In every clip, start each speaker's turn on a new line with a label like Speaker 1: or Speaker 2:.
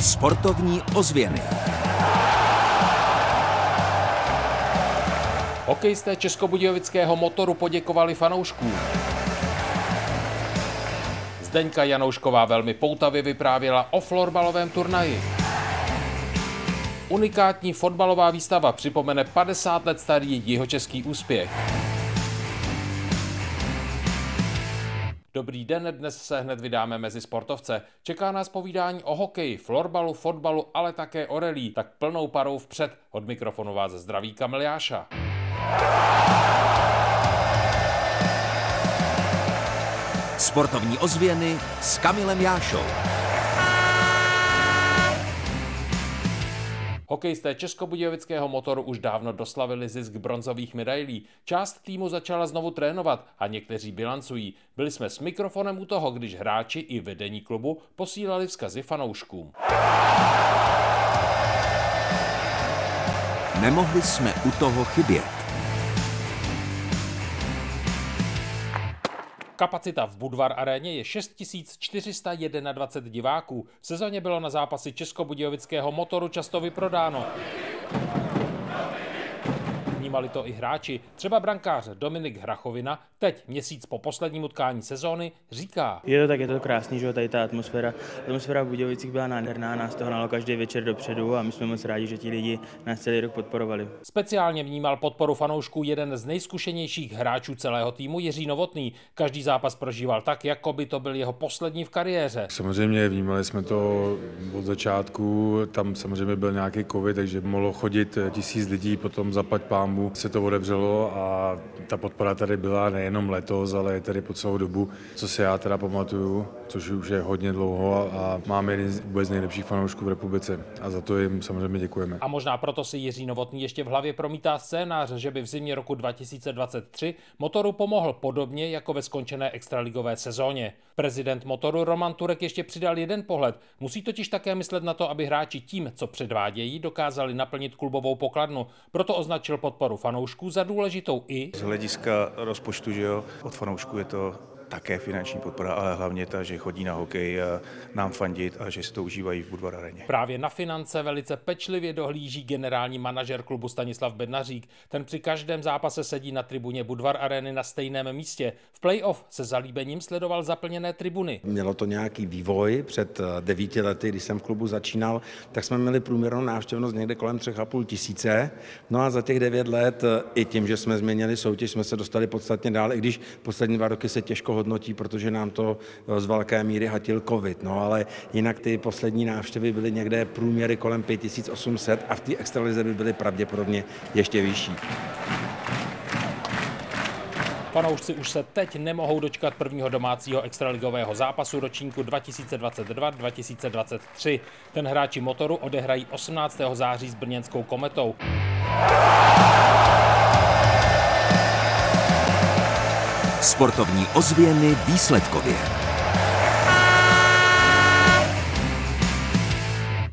Speaker 1: Sportovní ozvěny.
Speaker 2: Hokejisté Českobudějovického motoru poděkovali fanouškům. Zdeňka Janoušková velmi poutavě vyprávěla o florbalovém turnaji. Unikátní fotbalová výstava připomene 50 let starý jihočeský úspěch. Dobrý den, dnes se hned vydáme mezi sportovce. Čeká nás povídání o hokeji, florbalu, fotbalu, ale také o relí, tak plnou parou vpřed. Od mikrofonu vás zdraví Kamil Jáša.
Speaker 1: Sportovní ozvěny s Kamilem Jášou.
Speaker 2: Hokejisté Českobudějovického motoru už dávno doslavili zisk bronzových medailí. Část týmu začala znovu trénovat a někteří bilancují. Byli jsme s mikrofonem u toho, když hráči i vedení klubu posílali vzkazy fanouškům.
Speaker 1: Nemohli jsme u toho chybět.
Speaker 2: Kapacita v Budvar aréně je 6421 diváků. V sezóně bylo na zápasy Českobudějovického motoru často vyprodáno. Vnímali to i hráči. Třeba brankář Dominik Hrachovina teď, měsíc po posledním utkání sezóny, říká.
Speaker 3: Je to tak, je to krásný, že tady ta atmosféra. Atmosféra v Budějovicích byla nádherná, nás to hnalo každý večer dopředu a my jsme moc rádi, že ti lidi nás celý rok podporovali.
Speaker 2: Speciálně vnímal podporu fanoušků jeden z nejzkušenějších hráčů celého týmu, Jiří Novotný. Každý zápas prožíval tak, jako by to byl jeho poslední v kariéře.
Speaker 4: Samozřejmě vnímali jsme to od začátku, tam samozřejmě byl nějaký covid, takže mohlo chodit tisíc lidí, potom zapať pámu se to otevřelo a ta podpora tady byla ne nejenom letos, ale tedy po celou dobu, co si já teda pamatuju, což už je hodně dlouho a máme jeden z vůbec nejlepších fanoušků v republice a za to jim samozřejmě děkujeme.
Speaker 2: A možná proto si Jiří Novotný ještě v hlavě promítá scénář, že by v zimě roku 2023 motoru pomohl podobně jako ve skončené extraligové sezóně. Prezident motoru Roman Turek ještě přidal jeden pohled. Musí totiž také myslet na to, aby hráči tím, co předvádějí, dokázali naplnit klubovou pokladnu. Proto označil podporu fanoušků za důležitou i
Speaker 5: z hlediska rozpočtu že jo, od fanoušků je to také finanční podpora, ale hlavně ta, že chodí na hokej a nám fandit a že si to užívají v Budvar areně.
Speaker 2: Právě na finance velice pečlivě dohlíží generální manažer klubu Stanislav Bednařík. Ten při každém zápase sedí na tribuně Budvar areny na stejném místě. V playoff se zalíbením sledoval zaplněné tribuny.
Speaker 6: Mělo to nějaký vývoj před eh, devíti lety, když jsem v klubu začínal, tak jsme měli průměrnou návštěvnost někde kolem 3,5 tisíce. No a za těch devět let eh, i tím, že jsme změnili soutěž, jsme se dostali podstatně dál, i když poslední dva roky se těžko hodnotí, protože nám to eh, z velké míry hatil covid. No ale jinak ty poslední návštěvy byly někde průměry kolem 5800 a v té extralize by byly pravděpodobně ještě vyšší.
Speaker 2: Fanoušci už se teď nemohou dočkat prvního domácího extraligového zápasu ročníku 2022-2023. Ten hráči motoru odehrají 18. září s brněnskou kometou.
Speaker 1: Sportovní ozvěny výsledkově.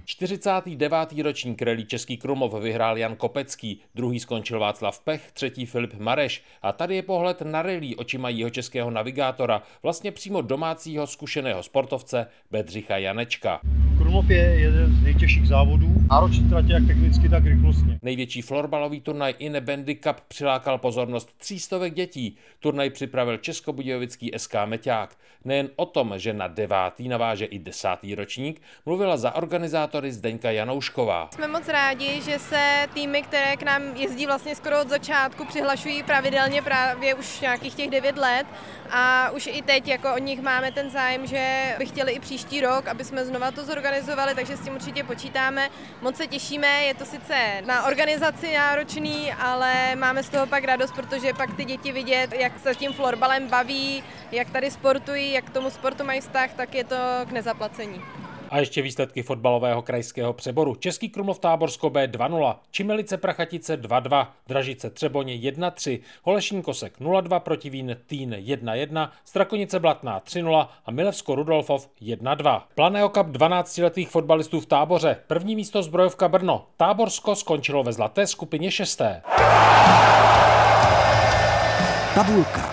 Speaker 2: 49. ročník rally Český Krumlov vyhrál Jan Kopecký, druhý skončil Václav Pech, třetí Filip Mareš a tady je pohled na rally očima jeho českého navigátora, vlastně přímo domácího zkušeného sportovce Bedřicha Janečka.
Speaker 7: Krumlov je jeden z nejtěžších závodů, náročný tratě jak technicky, tak rychlostně.
Speaker 2: Největší florbalový turnaj Ine Bandy Cup přilákal pozornost třístovek dětí. Turnaj připravil Českobudějovický SK Meťák. Nejen o tom, že na devátý naváže i desátý ročník, mluvila za organizátory Zdeňka Janoušková.
Speaker 8: Jsme moc rádi, že se týmy, které k nám jezdí vlastně skoro od začátku, přihlašují pravidelně právě už nějakých těch devět let a už i teď jako od nich máme ten zájem, že by chtěli i příští rok, aby jsme znova to zorganizovali, takže s tím určitě počítáme. Moc se těšíme, je to sice na organizaci náročný, ale máme z toho pak radost, protože pak ty děti vidět, jak se tím florbalem baví, jak tady sportují, jak k tomu sportu mají vztah, tak je to k nezaplacení.
Speaker 2: A ještě výsledky fotbalového krajského přeboru. Český Krumlov Táborsko B 2-0, Čimelice Prachatice 2-2, Dražice Třeboně 1-3, Holešín Kosek 0-2, Protivín Týn 1-1, Strakonice Blatná 3-0 a Milevsko Rudolfov 1-2. Planého Cup 12-letých fotbalistů v táboře. První místo zbrojovka Brno. Táborsko skončilo ve zlaté skupině šesté.
Speaker 1: Tabulka.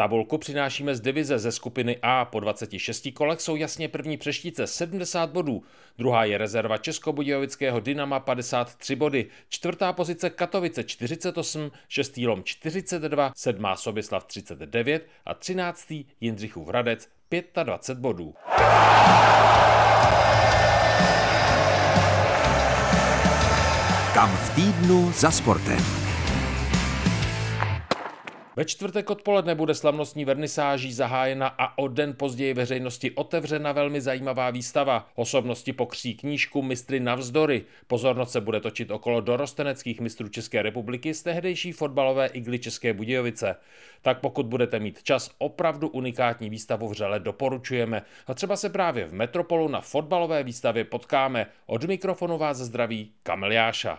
Speaker 2: Tabulku přinášíme z divize ze skupiny A. Po 26 kolech jsou jasně první přeštice 70 bodů. Druhá je rezerva Českobudějovického Dynama 53 body. Čtvrtá pozice Katovice 48, šestý Lom 42, sedmá Sobislav 39 a třináctý Jindřichův Hradec 25 bodů.
Speaker 1: Kam v týdnu za sportem.
Speaker 2: Ve čtvrtek odpoledne bude slavnostní vernisáží zahájena a o den později veřejnosti otevřena velmi zajímavá výstava. Osobnosti pokří knížku Mistry navzdory. Pozornost se bude točit okolo dorosteneckých mistrů České republiky z tehdejší fotbalové igly České Budějovice. Tak pokud budete mít čas, opravdu unikátní výstavu vřele doporučujeme. A třeba se právě v Metropolu na fotbalové výstavě potkáme. Od mikrofonu vás zdraví Kamil Jáša.